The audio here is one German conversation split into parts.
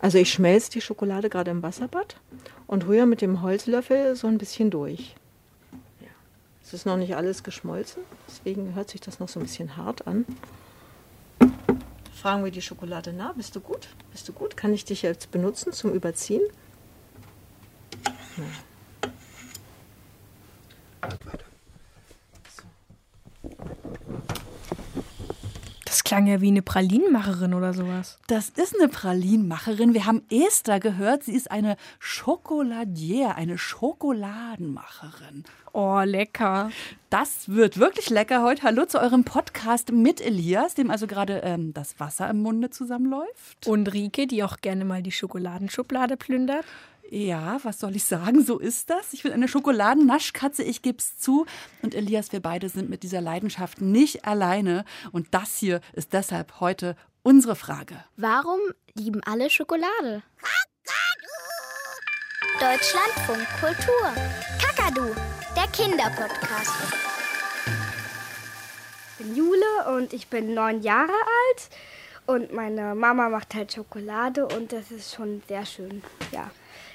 Also ich schmelze die Schokolade gerade im Wasserbad und rühre mit dem Holzlöffel so ein bisschen durch. Es ist noch nicht alles geschmolzen, deswegen hört sich das noch so ein bisschen hart an. Fragen wir die Schokolade nach. Bist du gut? Bist du gut? Kann ich dich jetzt benutzen zum Überziehen? Ja. Klang ja wie eine Pralinenmacherin oder sowas. Das ist eine Pralinenmacherin. Wir haben Esther gehört. Sie ist eine Schokoladier, eine Schokoladenmacherin. Oh, lecker. Das wird wirklich lecker heute. Hallo zu eurem Podcast mit Elias, dem also gerade ähm, das Wasser im Munde zusammenläuft. Und Rike, die auch gerne mal die Schokoladenschublade plündert. Ja, was soll ich sagen? So ist das. Ich bin eine Schokoladennaschkatze, ich geb's zu. Und Elias, wir beide sind mit dieser Leidenschaft nicht alleine. Und das hier ist deshalb heute unsere Frage. Warum lieben alle Schokolade? Deutschlandfunk Kultur. Kakadu, der Kinderpodcast. Ich bin Jule und ich bin neun Jahre alt. Und meine Mama macht halt Schokolade und das ist schon sehr schön. Ja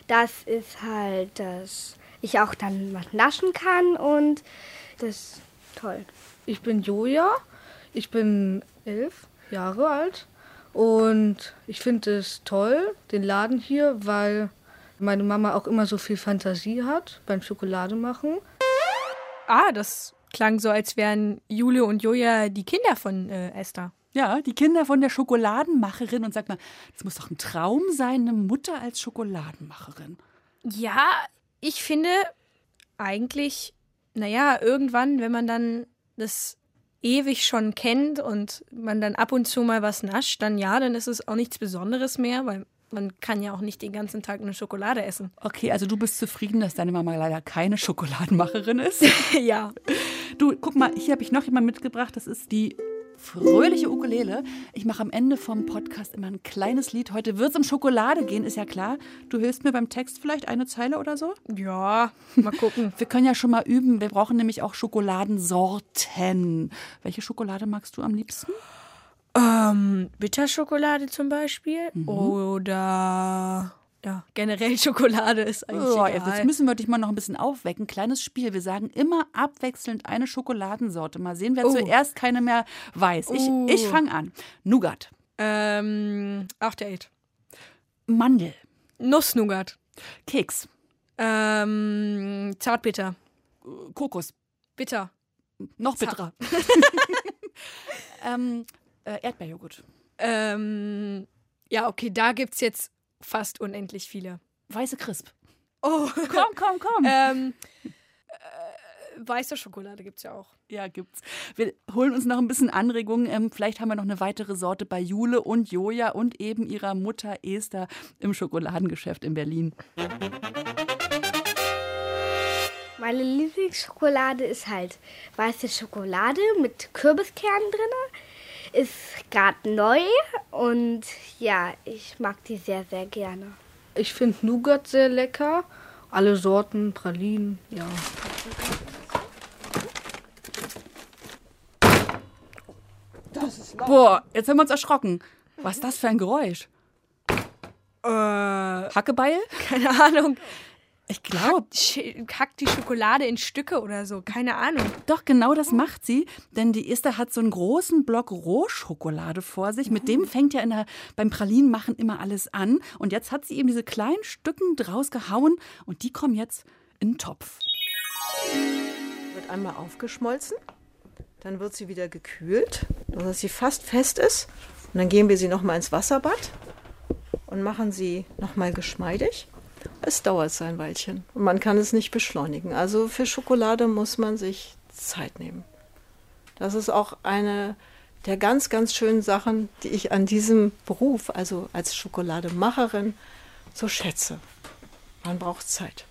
das ist halt, dass ich auch dann was naschen kann und das ist toll. Ich bin Joja, ich bin elf Jahre alt und ich finde es toll, den Laden hier, weil meine Mama auch immer so viel Fantasie hat beim Schokolademachen. Ah, das klang so, als wären Jule und Joja die Kinder von äh, Esther. Ja, die Kinder von der Schokoladenmacherin. Und sag mal, das muss doch ein Traum sein, eine Mutter als Schokoladenmacherin. Ja, ich finde eigentlich, naja, irgendwann, wenn man dann das ewig schon kennt und man dann ab und zu mal was nascht, dann ja, dann ist es auch nichts Besonderes mehr, weil man kann ja auch nicht den ganzen Tag eine Schokolade essen. Okay, also du bist zufrieden, dass deine Mama leider keine Schokoladenmacherin ist? ja. Du, guck mal, hier habe ich noch jemanden mitgebracht. Das ist die fröhliche Ukulele. Ich mache am Ende vom Podcast immer ein kleines Lied. Heute wird es um Schokolade gehen, ist ja klar. Du hilfst mir beim Text vielleicht eine Zeile oder so? Ja, mal gucken. Wir können ja schon mal üben. Wir brauchen nämlich auch Schokoladensorten. Welche Schokolade magst du am liebsten? Ähm, Bitterschokolade zum Beispiel. Mhm. Oder ja, generell Schokolade ist eigentlich oh, egal. Jetzt müssen wir dich mal noch ein bisschen aufwecken. Kleines Spiel. Wir sagen immer abwechselnd eine Schokoladensorte. Mal sehen, wer oh. zuerst keine mehr weiß. Ich, oh. ich fange an. Nougat. Ähm, Date. Mandel. Nuss-Nougat. Keks. Ähm, Zartbitter. Kokos. Bitter. Noch bitterer. ähm, äh, Erdbeerjoghurt. Ähm, ja, okay, da gibt es jetzt fast unendlich viele. Weiße Crisp. Oh, komm, komm, komm. ähm, äh, weiße Schokolade gibt es ja auch. Ja, gibt's. Wir holen uns noch ein bisschen Anregungen. Ähm, vielleicht haben wir noch eine weitere Sorte bei Jule und Joja und eben ihrer Mutter Esther im Schokoladengeschäft in Berlin. Meine Lieblingsschokolade ist halt weiße Schokolade mit Kürbiskernen drin ist gerade neu und ja, ich mag die sehr, sehr gerne. Ich finde Nougat sehr lecker. Alle Sorten, Pralinen, ja. Boah, jetzt haben wir uns erschrocken. Was ist das für ein Geräusch? Äh, Hackebeil? Keine Ahnung. Ich glaube. Hackt die Schokolade in Stücke oder so, keine Ahnung. Doch, genau das macht sie, denn die Esther hat so einen großen Block Rohschokolade vor sich. Mit dem fängt ja in der, beim Pralinenmachen immer alles an. Und jetzt hat sie eben diese kleinen Stücken draus gehauen und die kommen jetzt in den Topf. Wird einmal aufgeschmolzen, dann wird sie wieder gekühlt, sodass sie fast fest ist. Und dann geben wir sie nochmal ins Wasserbad und machen sie nochmal geschmeidig. Es dauert sein Weilchen und man kann es nicht beschleunigen. Also für Schokolade muss man sich Zeit nehmen. Das ist auch eine der ganz, ganz schönen Sachen, die ich an diesem Beruf, also als Schokolademacherin, so schätze. Man braucht Zeit.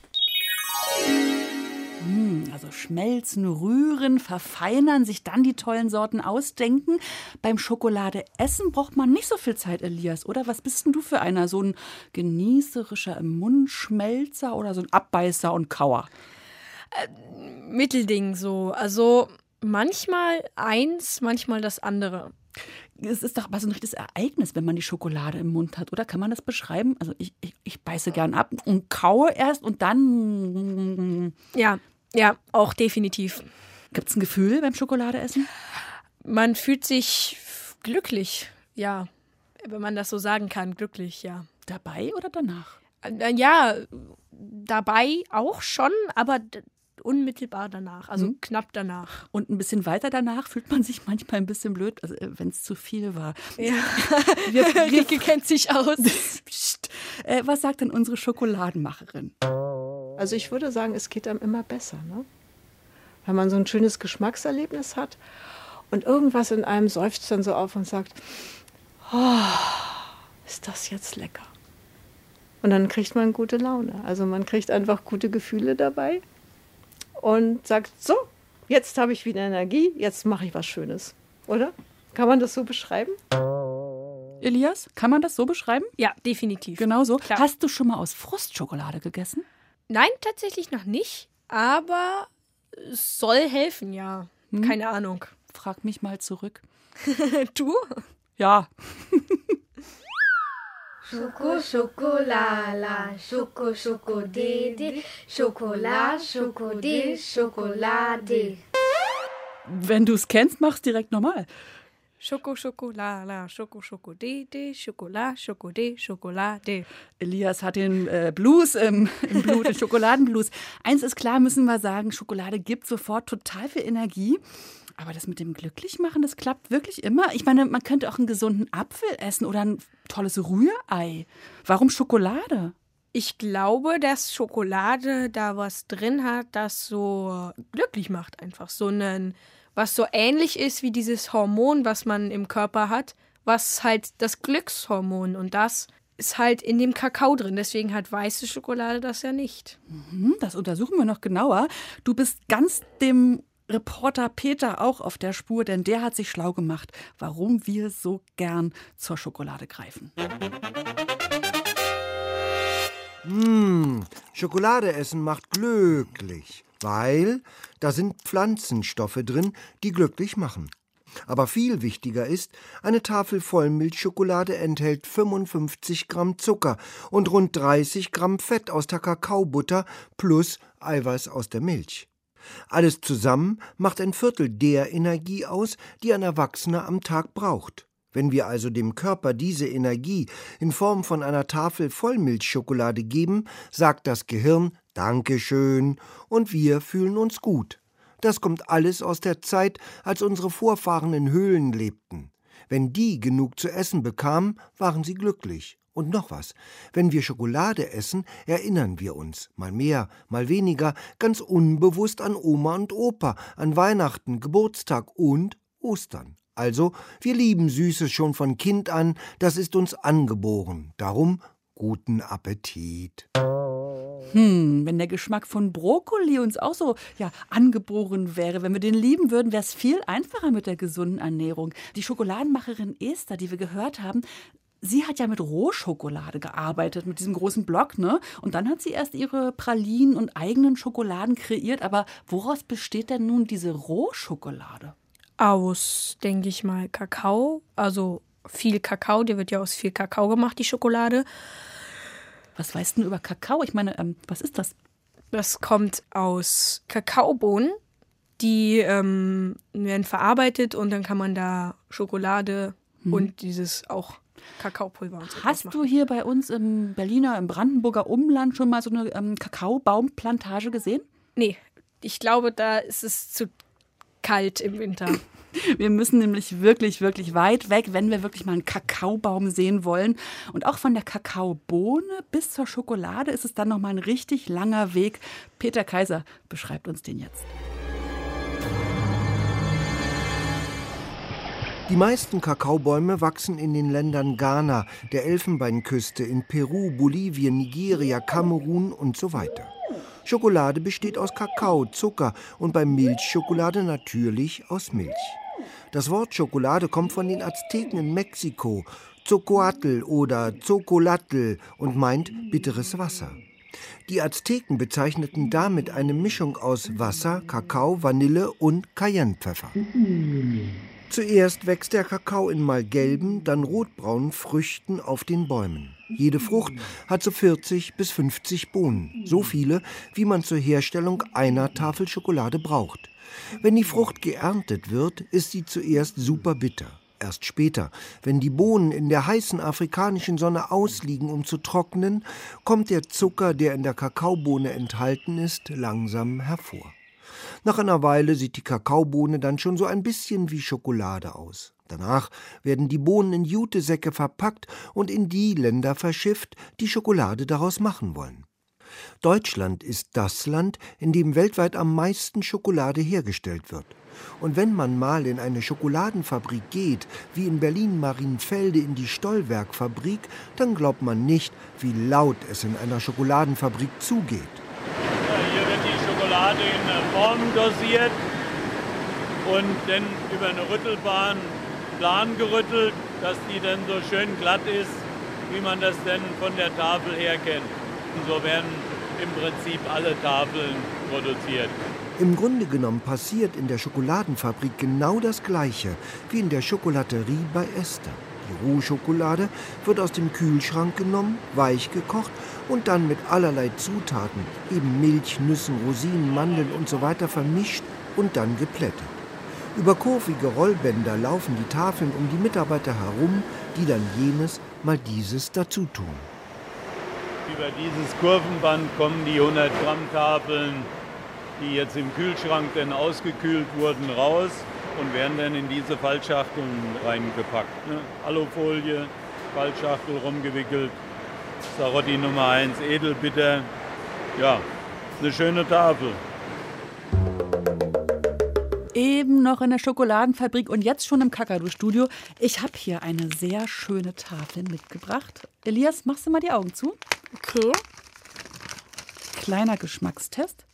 Hm, also schmelzen, rühren, verfeinern, sich dann die tollen Sorten ausdenken. Beim Schokolade essen braucht man nicht so viel Zeit, Elias, oder? Was bist denn du für einer? So ein genießerischer im Mundschmelzer oder so ein Abbeißer und Kauer? Äh, Mittelding so. Also manchmal eins, manchmal das andere. Es ist doch aber so ein richtiges Ereignis, wenn man die Schokolade im Mund hat, oder? Kann man das beschreiben? Also ich, ich, ich beiße gern ab und kaue erst und dann. Ja, ja, auch definitiv. Gibt es ein Gefühl beim Schokoladeessen? Man fühlt sich glücklich, ja. Wenn man das so sagen kann, glücklich, ja. Dabei oder danach? Äh, Ja, dabei auch schon, aber unmittelbar danach, also Mhm. knapp danach. Und ein bisschen weiter danach fühlt man sich manchmal ein bisschen blöd, also wenn es zu viel war. Ja, Wir, wir, Rike kennt sich aus. Psst. Äh, was sagt denn unsere Schokoladenmacherin? Also ich würde sagen, es geht einem immer besser, ne? Wenn man so ein schönes Geschmackserlebnis hat und irgendwas in einem seufzt dann so auf und sagt, oh, ist das jetzt lecker. Und dann kriegt man gute Laune. Also man kriegt einfach gute Gefühle dabei und sagt, so, jetzt habe ich wieder Energie, jetzt mache ich was Schönes. Oder? Kann man das so beschreiben? Elias, kann man das so beschreiben? Ja, definitiv. Genau so. Klar. Hast du schon mal aus Frustschokolade gegessen? Nein, tatsächlich noch nicht, aber es soll helfen, ja. Hm? Keine Ahnung. Frag mich mal zurück. Du? Ja, Schoko, Schokolala, Schoko, Schokodede, Schokolade, Schokode, Schokolade. wenn du es kennst, mach's direkt nochmal. Schoko, Schokolala, Schoko, Schokodede, Schokolade, Schokode, Schokolade. Elias hat den äh, Blues im, im Blut, den Schokoladenblues. Eins ist klar, müssen wir sagen, Schokolade gibt sofort total viel Energie. Aber das mit dem Glücklichmachen, das klappt wirklich immer. Ich meine, man könnte auch einen gesunden Apfel essen oder ein tolles Rührei. Warum Schokolade? Ich glaube, dass Schokolade da was drin hat, das so glücklich macht, einfach so einen, was so ähnlich ist wie dieses Hormon, was man im Körper hat, was halt das Glückshormon und das ist halt in dem Kakao drin. Deswegen hat weiße Schokolade das ja nicht. Hm, das untersuchen wir noch genauer. Du bist ganz dem Reporter Peter auch auf der Spur, denn der hat sich schlau gemacht, warum wir so gern zur Schokolade greifen. Mmh, Schokolade essen macht glücklich, weil da sind Pflanzenstoffe drin, die glücklich machen. Aber viel wichtiger ist, eine Tafel Vollmilchschokolade enthält 55 Gramm Zucker und rund 30 Gramm Fett aus der Kakaobutter plus Eiweiß aus der Milch. Alles zusammen macht ein Viertel der Energie aus, die ein Erwachsener am Tag braucht. Wenn wir also dem Körper diese Energie in Form von einer Tafel Vollmilchschokolade geben, sagt das Gehirn Dankeschön und wir fühlen uns gut. Das kommt alles aus der Zeit, als unsere Vorfahren in Höhlen lebten. Wenn die genug zu essen bekamen, waren sie glücklich. Und noch was, wenn wir Schokolade essen, erinnern wir uns, mal mehr, mal weniger, ganz unbewusst an Oma und Opa, an Weihnachten, Geburtstag und Ostern. Also, wir lieben Süßes schon von Kind an, das ist uns angeboren. Darum guten Appetit. Hm, wenn der Geschmack von Brokkoli uns auch so ja, angeboren wäre, wenn wir den lieben würden, wäre es viel einfacher mit der gesunden Ernährung. Die Schokoladenmacherin Esther, die wir gehört haben, sie hat ja mit Rohschokolade gearbeitet, mit diesem großen Block, ne? Und dann hat sie erst ihre Pralinen und eigenen Schokoladen kreiert. Aber woraus besteht denn nun diese Rohschokolade? Aus, denke ich mal, Kakao. Also viel Kakao, der wird ja aus viel Kakao gemacht, die Schokolade. Was weißt du über Kakao? Ich meine, ähm, was ist das? Das kommt aus Kakaobohnen. Die ähm, werden verarbeitet und dann kann man da Schokolade und dieses auch Kakaopulver und so Hast du hier bei uns im Berliner, im Brandenburger Umland schon mal so eine ähm, Kakaobaumplantage gesehen? Nee, ich glaube, da ist es zu kalt im Winter. Wir müssen nämlich wirklich, wirklich weit weg, wenn wir wirklich mal einen Kakaobaum sehen wollen. Und auch von der Kakaobohne bis zur Schokolade ist es dann noch mal ein richtig langer Weg. Peter Kaiser beschreibt uns den jetzt. Die meisten Kakaobäume wachsen in den Ländern Ghana, der Elfenbeinküste, in Peru, Bolivien, Nigeria, Kamerun und so weiter. Schokolade besteht aus Kakao, Zucker und bei Milchschokolade natürlich aus Milch. Das Wort Schokolade kommt von den Azteken in Mexiko, Zocoatl oder Zocolatl und meint bitteres Wasser. Die Azteken bezeichneten damit eine Mischung aus Wasser, Kakao, Vanille und Cayennepfeffer. Zuerst wächst der Kakao in mal gelben, dann rotbraunen Früchten auf den Bäumen. Jede Frucht hat so 40 bis 50 Bohnen, so viele, wie man zur Herstellung einer Tafel Schokolade braucht. Wenn die Frucht geerntet wird, ist sie zuerst super bitter. Erst später, wenn die Bohnen in der heißen afrikanischen Sonne ausliegen, um zu trocknen, kommt der Zucker, der in der Kakaobohne enthalten ist, langsam hervor. Nach einer Weile sieht die Kakaobohne dann schon so ein bisschen wie Schokolade aus. Danach werden die Bohnen in Jutesäcke verpackt und in die Länder verschifft, die Schokolade daraus machen wollen. Deutschland ist das Land, in dem weltweit am meisten Schokolade hergestellt wird. Und wenn man mal in eine Schokoladenfabrik geht, wie in Berlin-Marienfelde in die Stollwerkfabrik, dann glaubt man nicht, wie laut es in einer Schokoladenfabrik zugeht. Hier wird die Schokolade in Form dosiert und dann über eine Rüttelbahn plan gerüttelt, dass die dann so schön glatt ist, wie man das denn von der Tafel her kennt. Und so werden im Prinzip alle Tafeln produziert. Im Grunde genommen passiert in der Schokoladenfabrik genau das Gleiche wie in der Schokolaterie bei Esther. Die Rohschokolade wird aus dem Kühlschrank genommen, weich gekocht und dann mit allerlei Zutaten, eben Milch, Nüssen, Rosinen, Mandeln und so vermischt und dann geplättet. Über kurvige Rollbänder laufen die Tafeln um die Mitarbeiter herum, die dann jenes mal dieses dazu tun. Über dieses Kurvenband kommen die 100 Gramm Tafeln, die jetzt im Kühlschrank dann ausgekühlt wurden, raus und werden dann in diese Fallschachteln reingepackt. Ne? Alufolie, Fallschachtel rumgewickelt, Sarotti Nummer 1 Edelbitter. Ja, eine schöne Tafel. Eben noch in der Schokoladenfabrik und jetzt schon im Kakadu-Studio. Ich habe hier eine sehr schöne Tafel mitgebracht. Elias, machst du mal die Augen zu? Okay. Kleiner Geschmackstest.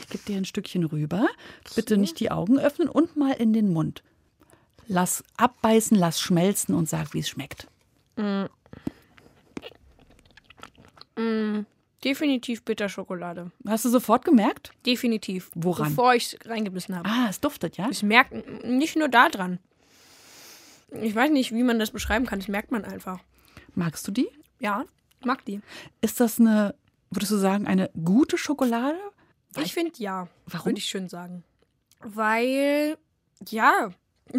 Ich gebe dir ein Stückchen rüber. Bitte nicht die Augen öffnen und mal in den Mund. Lass abbeißen, lass schmelzen und sag, wie es schmeckt. Definitiv Bitterschokolade. Hast du sofort gemerkt? Definitiv. Woran? Bevor ich es reingebissen habe. Ah, es duftet, ja? Es merkt nicht nur da dran. Ich weiß nicht, wie man das beschreiben kann. Das merkt man einfach. Magst du die? Ja, mag die. Ist das eine, würdest du sagen, eine gute Schokolade? Ich finde ja. Warum? Würde ich schon sagen. Weil, ja.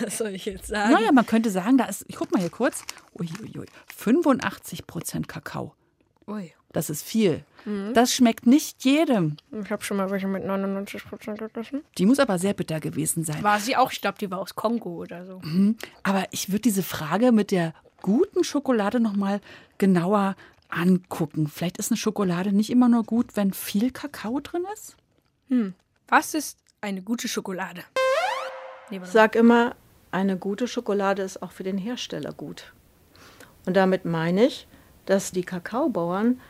Was soll ich jetzt sagen? Naja, man könnte sagen, da ist, ich guck mal hier kurz, uiuiui, 85 Prozent Kakao. Ui. Das ist viel. Das schmeckt nicht jedem. Ich habe schon mal welche mit 99% gegessen. Die muss aber sehr bitter gewesen sein. War sie auch, ich glaube, die war aus Kongo oder so. Aber ich würde diese Frage mit der guten Schokolade noch mal genauer angucken. Vielleicht ist eine Schokolade nicht immer nur gut, wenn viel Kakao drin ist. Was ist eine gute Schokolade? Nee, Ich sag immer, eine gute Schokolade ist auch für den Hersteller gut. Und damit meine ich, dass die Kakaobauern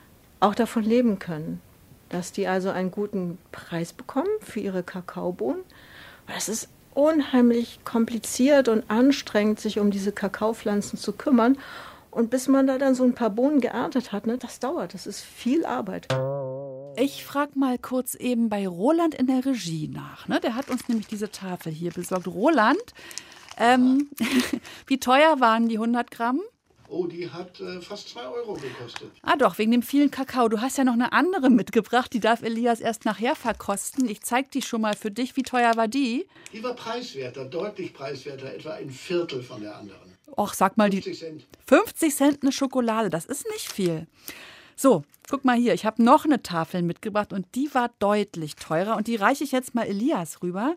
auch davon leben können. Dass die also einen guten Preis bekommen für ihre Kakaobohnen. Es ist unheimlich kompliziert und anstrengend, sich um diese Kakaopflanzen zu kümmern. Und bis man da dann so ein paar Bohnen geerntet hat, ne, das dauert. Das ist viel Arbeit. Ich frage mal kurz eben bei Roland in der Regie nach. Ne? Der hat uns nämlich diese Tafel hier besorgt. Roland, ähm, wie teuer waren die 100 Gramm? Oh, die hat äh, fast 2 Euro gekostet. Ah doch, wegen dem vielen Kakao. Du hast ja noch eine andere mitgebracht, die darf Elias erst nachher verkosten. Ich zeig die schon mal für dich. Wie teuer war die? Die war preiswerter, deutlich preiswerter, etwa ein Viertel von der anderen. Och, sag mal, die 50 Cent. 50 Cent eine Schokolade, das ist nicht viel. So, guck mal hier, ich habe noch eine Tafel mitgebracht und die war deutlich teurer und die reiche ich jetzt mal Elias rüber.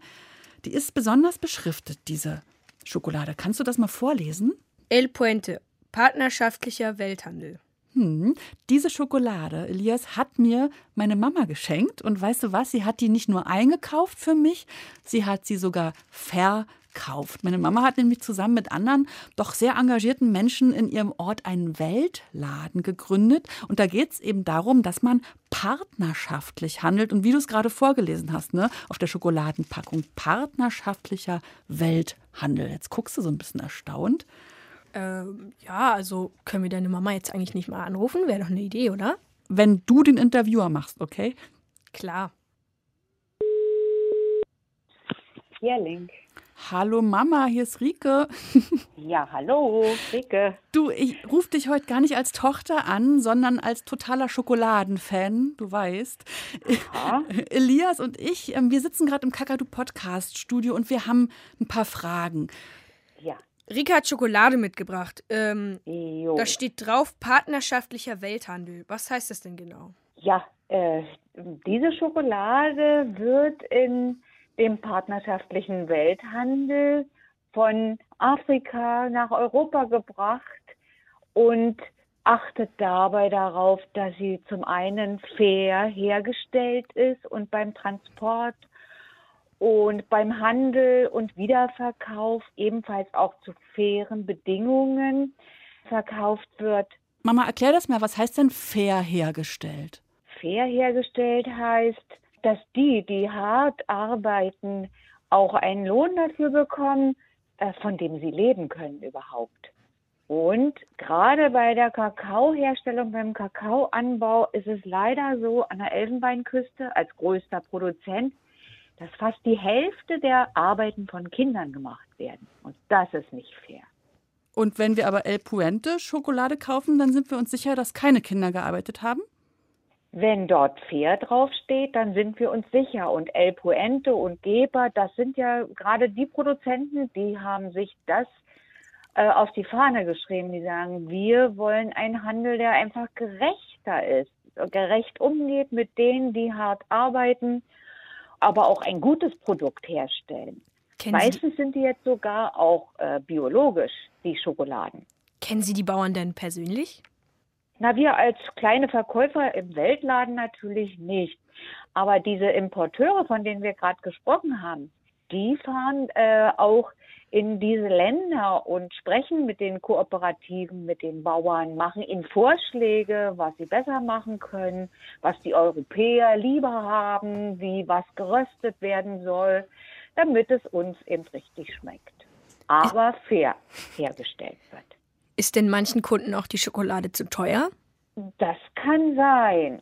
Die ist besonders beschriftet, diese Schokolade. Kannst du das mal vorlesen? El Puente, partnerschaftlicher Welthandel. Hm, diese Schokolade, Elias, hat mir meine Mama geschenkt. Und weißt du was? Sie hat die nicht nur eingekauft für mich, sie hat sie sogar verkauft. Meine Mama hat nämlich zusammen mit anderen doch sehr engagierten Menschen in ihrem Ort einen Weltladen gegründet. Und da geht es eben darum, dass man partnerschaftlich handelt. Und wie du es gerade vorgelesen hast, ne, auf der Schokoladenpackung, partnerschaftlicher Welthandel. Jetzt guckst du so ein bisschen erstaunt. Ähm, ja, also können wir deine Mama jetzt eigentlich nicht mal anrufen? Wäre doch eine Idee, oder? Wenn du den Interviewer machst, okay? Klar. Ja, Link. Hallo Mama, hier ist Rike. Ja, hallo, Rike. Du, ich rufe dich heute gar nicht als Tochter an, sondern als totaler Schokoladenfan, du weißt. Aha. Elias und ich, ähm, wir sitzen gerade im Kakadu Podcast Studio und wir haben ein paar Fragen. Ja. Rika hat Schokolade mitgebracht. Ähm, da steht drauf partnerschaftlicher Welthandel. Was heißt das denn genau? Ja, äh, diese Schokolade wird in dem partnerschaftlichen Welthandel von Afrika nach Europa gebracht und achtet dabei darauf, dass sie zum einen fair hergestellt ist und beim Transport und beim Handel und Wiederverkauf ebenfalls auch zu fairen Bedingungen verkauft wird. Mama, erklär das mal, was heißt denn fair hergestellt? Fair hergestellt heißt, dass die, die hart arbeiten, auch einen Lohn dafür bekommen, äh, von dem sie leben können überhaupt. Und gerade bei der Kakaoherstellung, beim Kakaoanbau ist es leider so an der Elfenbeinküste als größter Produzent, dass fast die Hälfte der Arbeiten von Kindern gemacht werden. Und das ist nicht fair. Und wenn wir aber El Puente Schokolade kaufen, dann sind wir uns sicher, dass keine Kinder gearbeitet haben? Wenn dort fair draufsteht, dann sind wir uns sicher. Und El Puente und Geber, das sind ja gerade die Produzenten, die haben sich das äh, auf die Fahne geschrieben. Die sagen, wir wollen einen Handel, der einfach gerechter ist, gerecht umgeht mit denen, die hart arbeiten, aber auch ein gutes Produkt herstellen. Kennen Sie, Meistens sind die jetzt sogar auch äh, biologisch, die Schokoladen. kennen Sie die Bauern denn persönlich? Na, wir als kleine Verkäufer im Weltladen natürlich nicht. Aber diese Importeure, von denen wir gerade gesprochen haben, die fahren äh, auch in diese Länder und sprechen mit den Kooperativen, mit den Bauern, machen ihnen Vorschläge, was sie besser machen können, was die Europäer lieber haben, wie was geröstet werden soll, damit es uns eben richtig schmeckt. Aber fair hergestellt wird. Ist denn manchen Kunden auch die Schokolade zu teuer? Das kann sein.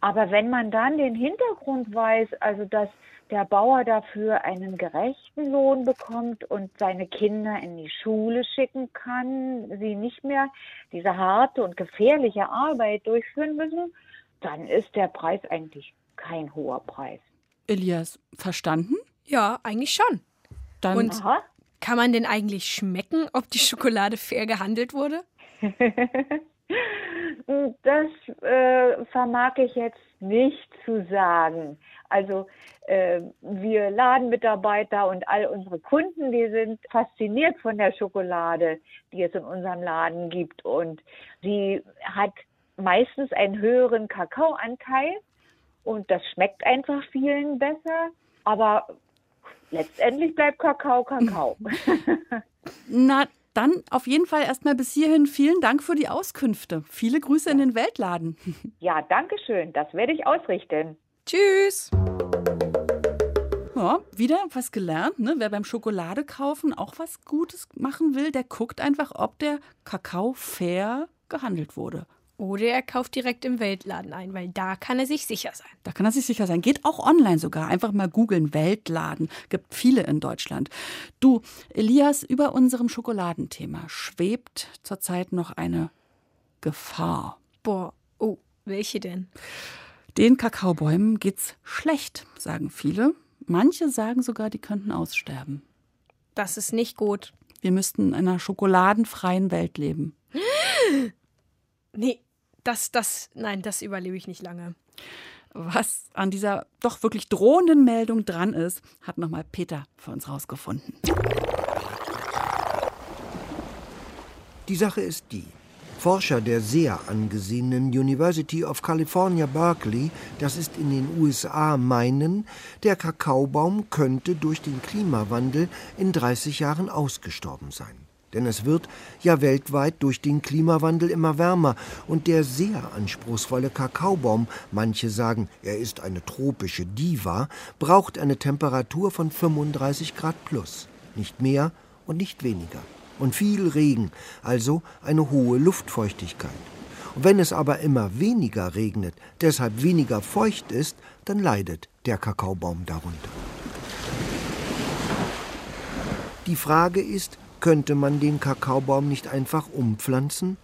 Aber wenn man dann den Hintergrund weiß, also dass der Bauer dafür einen gerechten Lohn bekommt und seine Kinder in die Schule schicken kann, sie nicht mehr diese harte und gefährliche Arbeit durchführen müssen, dann ist der Preis eigentlich kein hoher Preis. Elias, verstanden? Ja, eigentlich schon. Dann Und Aha. kann man denn eigentlich schmecken, ob die Schokolade fair gehandelt wurde? Das äh, vermag ich jetzt nicht zu sagen. Also äh, wir Ladenmitarbeiter und all unsere Kunden, die sind fasziniert von der Schokolade, die es in unserem Laden gibt. Und sie hat meistens einen höheren Kakaoanteil und das schmeckt einfach vielen besser. Aber letztendlich bleibt Kakao Kakao. Na, dann auf jeden Fall erstmal bis hierhin vielen Dank für die Auskünfte. Viele Grüße in den Weltladen. ja, danke schön. Das werde ich ausrichten. Tschüss. Ja, wieder was gelernt, ne? Wer beim Schokolade kaufen auch was Gutes machen will, der guckt einfach, ob der Kakao fair gehandelt wurde. Oder er kauft direkt im Weltladen ein, weil da kann er sich sicher sein. Da kann er sich sicher sein. Geht auch online sogar. Einfach mal googeln, Weltladen. Gibt viele in Deutschland. Du, Elias, über unserem Schokoladenthema schwebt zurzeit noch eine Gefahr. Boah, oh, welche denn? Den Kakaobäumen geht's schlecht, sagen viele. Manche sagen sogar, die könnten aussterben. Das ist nicht gut. Wir müssten in einer schokoladenfreien Welt leben. Nee, das, das, nein, das überlebe ich nicht lange. Was an dieser doch wirklich drohenden Meldung dran ist, hat nochmal Peter für uns rausgefunden. Die Sache ist die. Forscher der sehr angesehenen University of California, Berkeley, das ist in den USA, meinen, der Kakaobaum könnte durch den Klimawandel in 30 Jahren ausgestorben sein. Denn es wird ja weltweit durch den Klimawandel immer wärmer und der sehr anspruchsvolle Kakaobaum, manche sagen, er ist eine tropische Diva, braucht eine Temperatur von 35 Grad plus. Nicht mehr und nicht weniger und viel Regen, also eine hohe Luftfeuchtigkeit. Und wenn es aber immer weniger regnet, deshalb weniger feucht ist, dann leidet der Kakaobaum darunter. Die Frage ist, könnte man den Kakaobaum nicht einfach umpflanzen?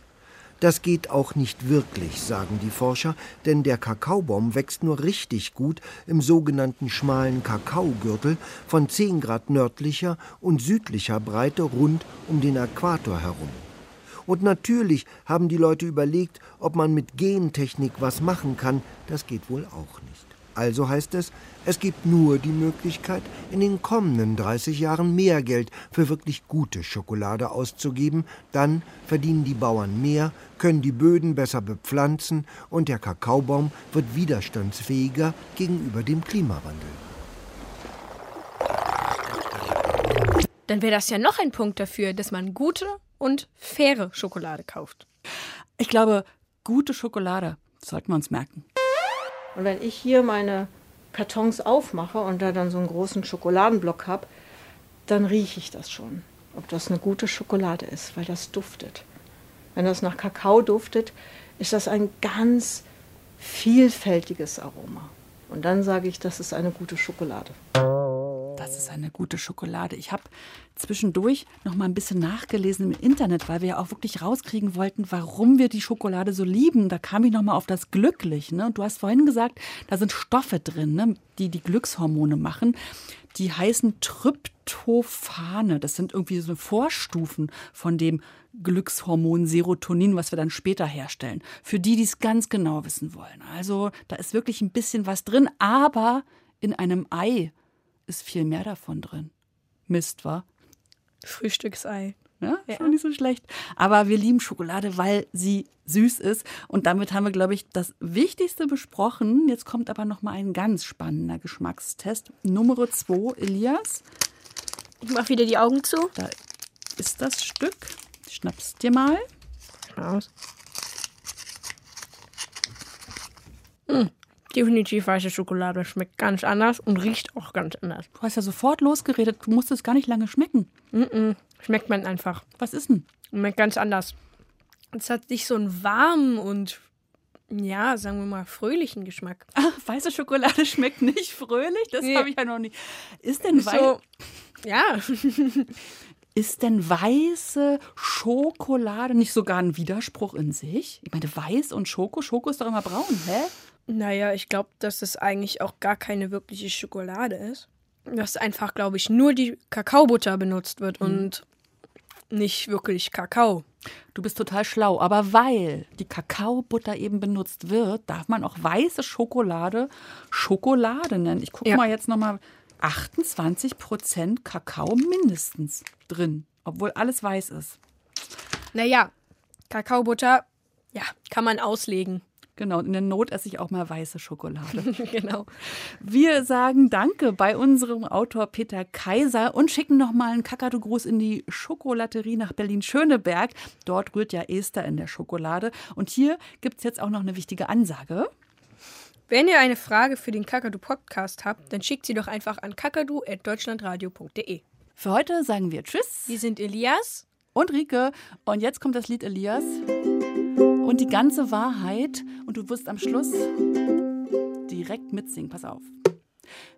Das geht auch nicht wirklich, sagen die Forscher, denn der Kakaobaum wächst nur richtig gut im sogenannten schmalen Kakaogürtel von 10 Grad nördlicher und südlicher Breite rund um den Äquator herum. Und natürlich haben die Leute überlegt, ob man mit Gentechnik was machen kann. Das geht wohl auch nicht. Also heißt es, es gibt nur die Möglichkeit, in den kommenden 30 Jahren mehr Geld für wirklich gute Schokolade auszugeben. Dann verdienen die Bauern mehr, können die Böden besser bepflanzen und der Kakaobaum wird widerstandsfähiger gegenüber dem Klimawandel. Dann wäre das ja noch ein Punkt dafür, dass man gute und faire Schokolade kauft. Ich glaube, gute Schokolade sollten wir uns merken. Und wenn ich hier meine Kartons aufmache und da dann so einen großen Schokoladenblock habe, dann rieche ich das schon, ob das eine gute Schokolade ist, weil das duftet. Wenn das nach Kakao duftet, ist das ein ganz vielfältiges Aroma. Und dann sage ich, das ist eine gute Schokolade. Das ist eine gute Schokolade. Ich habe zwischendurch noch mal ein bisschen nachgelesen im Internet, weil wir ja auch wirklich rauskriegen wollten, warum wir die Schokolade so lieben. Da kam ich noch mal auf das Glücklich. Ne? Du hast vorhin gesagt, da sind Stoffe drin, ne? die die Glückshormone machen. Die heißen Tryptophane. Das sind irgendwie so Vorstufen von dem Glückshormon Serotonin, was wir dann später herstellen. Für die, die es ganz genau wissen wollen. Also da ist wirklich ein bisschen was drin, aber in einem Ei ist viel mehr davon drin. Mist, war? Frühstücksei. Ja, ist auch nicht so schlecht. Aber wir lieben Schokolade, weil sie süß ist. Und damit haben wir, glaube ich, das Wichtigste besprochen. Jetzt kommt aber noch mal ein ganz spannender Geschmackstest. Nummer zwei, Elias. Ich mache wieder die Augen zu. Da ist das Stück. Schnappst dir mal. Aus. Hm. Definitiv weiße Schokolade. Schmeckt ganz anders und riecht auch ganz anders. Du hast ja sofort losgeredet. Du musst es gar nicht lange schmecken. Mm -mm. Schmeckt man einfach. Was ist denn? Schmeckt ganz anders. Es hat nicht so einen warmen und, ja, sagen wir mal, fröhlichen Geschmack. Ah, weiße Schokolade schmeckt nicht fröhlich? Das Nee. habe ich ja noch nicht. Ist denn, so, wei ja. ist denn weiße Schokolade nicht sogar ein Widerspruch in sich? Ich meine, weiß und Schoko, Schoko ist doch immer braun, hä? Naja, ich glaube, dass das eigentlich auch gar keine wirkliche Schokolade ist. Dass einfach, glaube ich, nur die Kakaobutter benutzt wird und nicht wirklich Kakao. Du bist total schlau, aber weil die Kakaobutter eben benutzt wird, darf man auch weiße Schokolade Schokolade nennen. Ich gucke Ja. mal jetzt nochmal. 28 Prozent Kakao mindestens drin, obwohl alles weiß ist. Naja, Kakaobutter, ja, kann man auslegen. Genau, und in der Not esse ich auch mal weiße Schokolade. genau. Wir sagen Danke bei unserem Autor Peter Kaiser und schicken nochmal einen Kakadu-Gruß in die Schokolaterie nach Berlin-Schöneberg. Dort rührt ja Esther in der Schokolade. Und hier gibt es jetzt auch noch eine wichtige Ansage. Wenn ihr eine Frage für den Kakadu Podcast habt, dann schickt sie doch einfach an kakadu@deutschlandradio.de. Für heute sagen wir Tschüss Wir sind Elias. und Rike. Und jetzt kommt das Lied Elias. Und die ganze Wahrheit. Und du wirst am Schluss direkt mitsingen. Pass auf.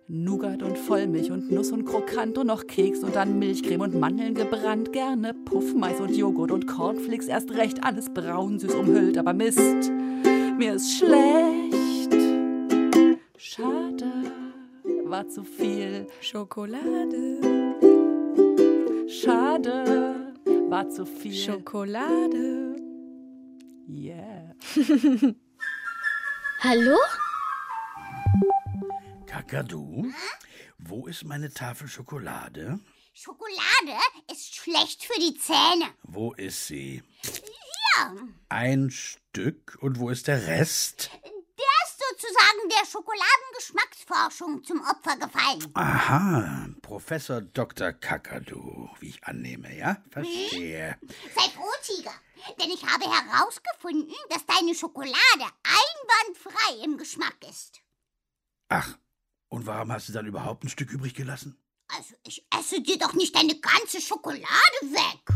Nougat und Vollmilch und Nuss und Krokant und noch Keks und dann Milchcreme und Mandeln gebrannt. Gerne Puffmais und Joghurt und Cornflakes. Erst recht alles braun, süß umhüllt. Aber Mist, mir ist schlecht. Schade, war zu viel. Schokolade. Schade, war zu viel. Schokolade. Yeah. Hallo? Kakadu, wo ist meine Tafel Schokolade? Schokolade ist schlecht für die Zähne. Wo ist sie? Ja, Ein Stück. Und wo ist der Rest? der ist sozusagen der Schokoladengeschmacksforschung zum Opfer gefallen. Aha, Professor Dr. Kakadu, wie ich annehme, ja? Verstehe. Sei froh, Tiger, denn ich habe herausgefunden, dass deine Schokolade einwandfrei im Geschmack ist. Ach, und warum hast du dann überhaupt ein Stück übrig gelassen? Also, ich esse dir doch nicht deine ganze Schokolade weg.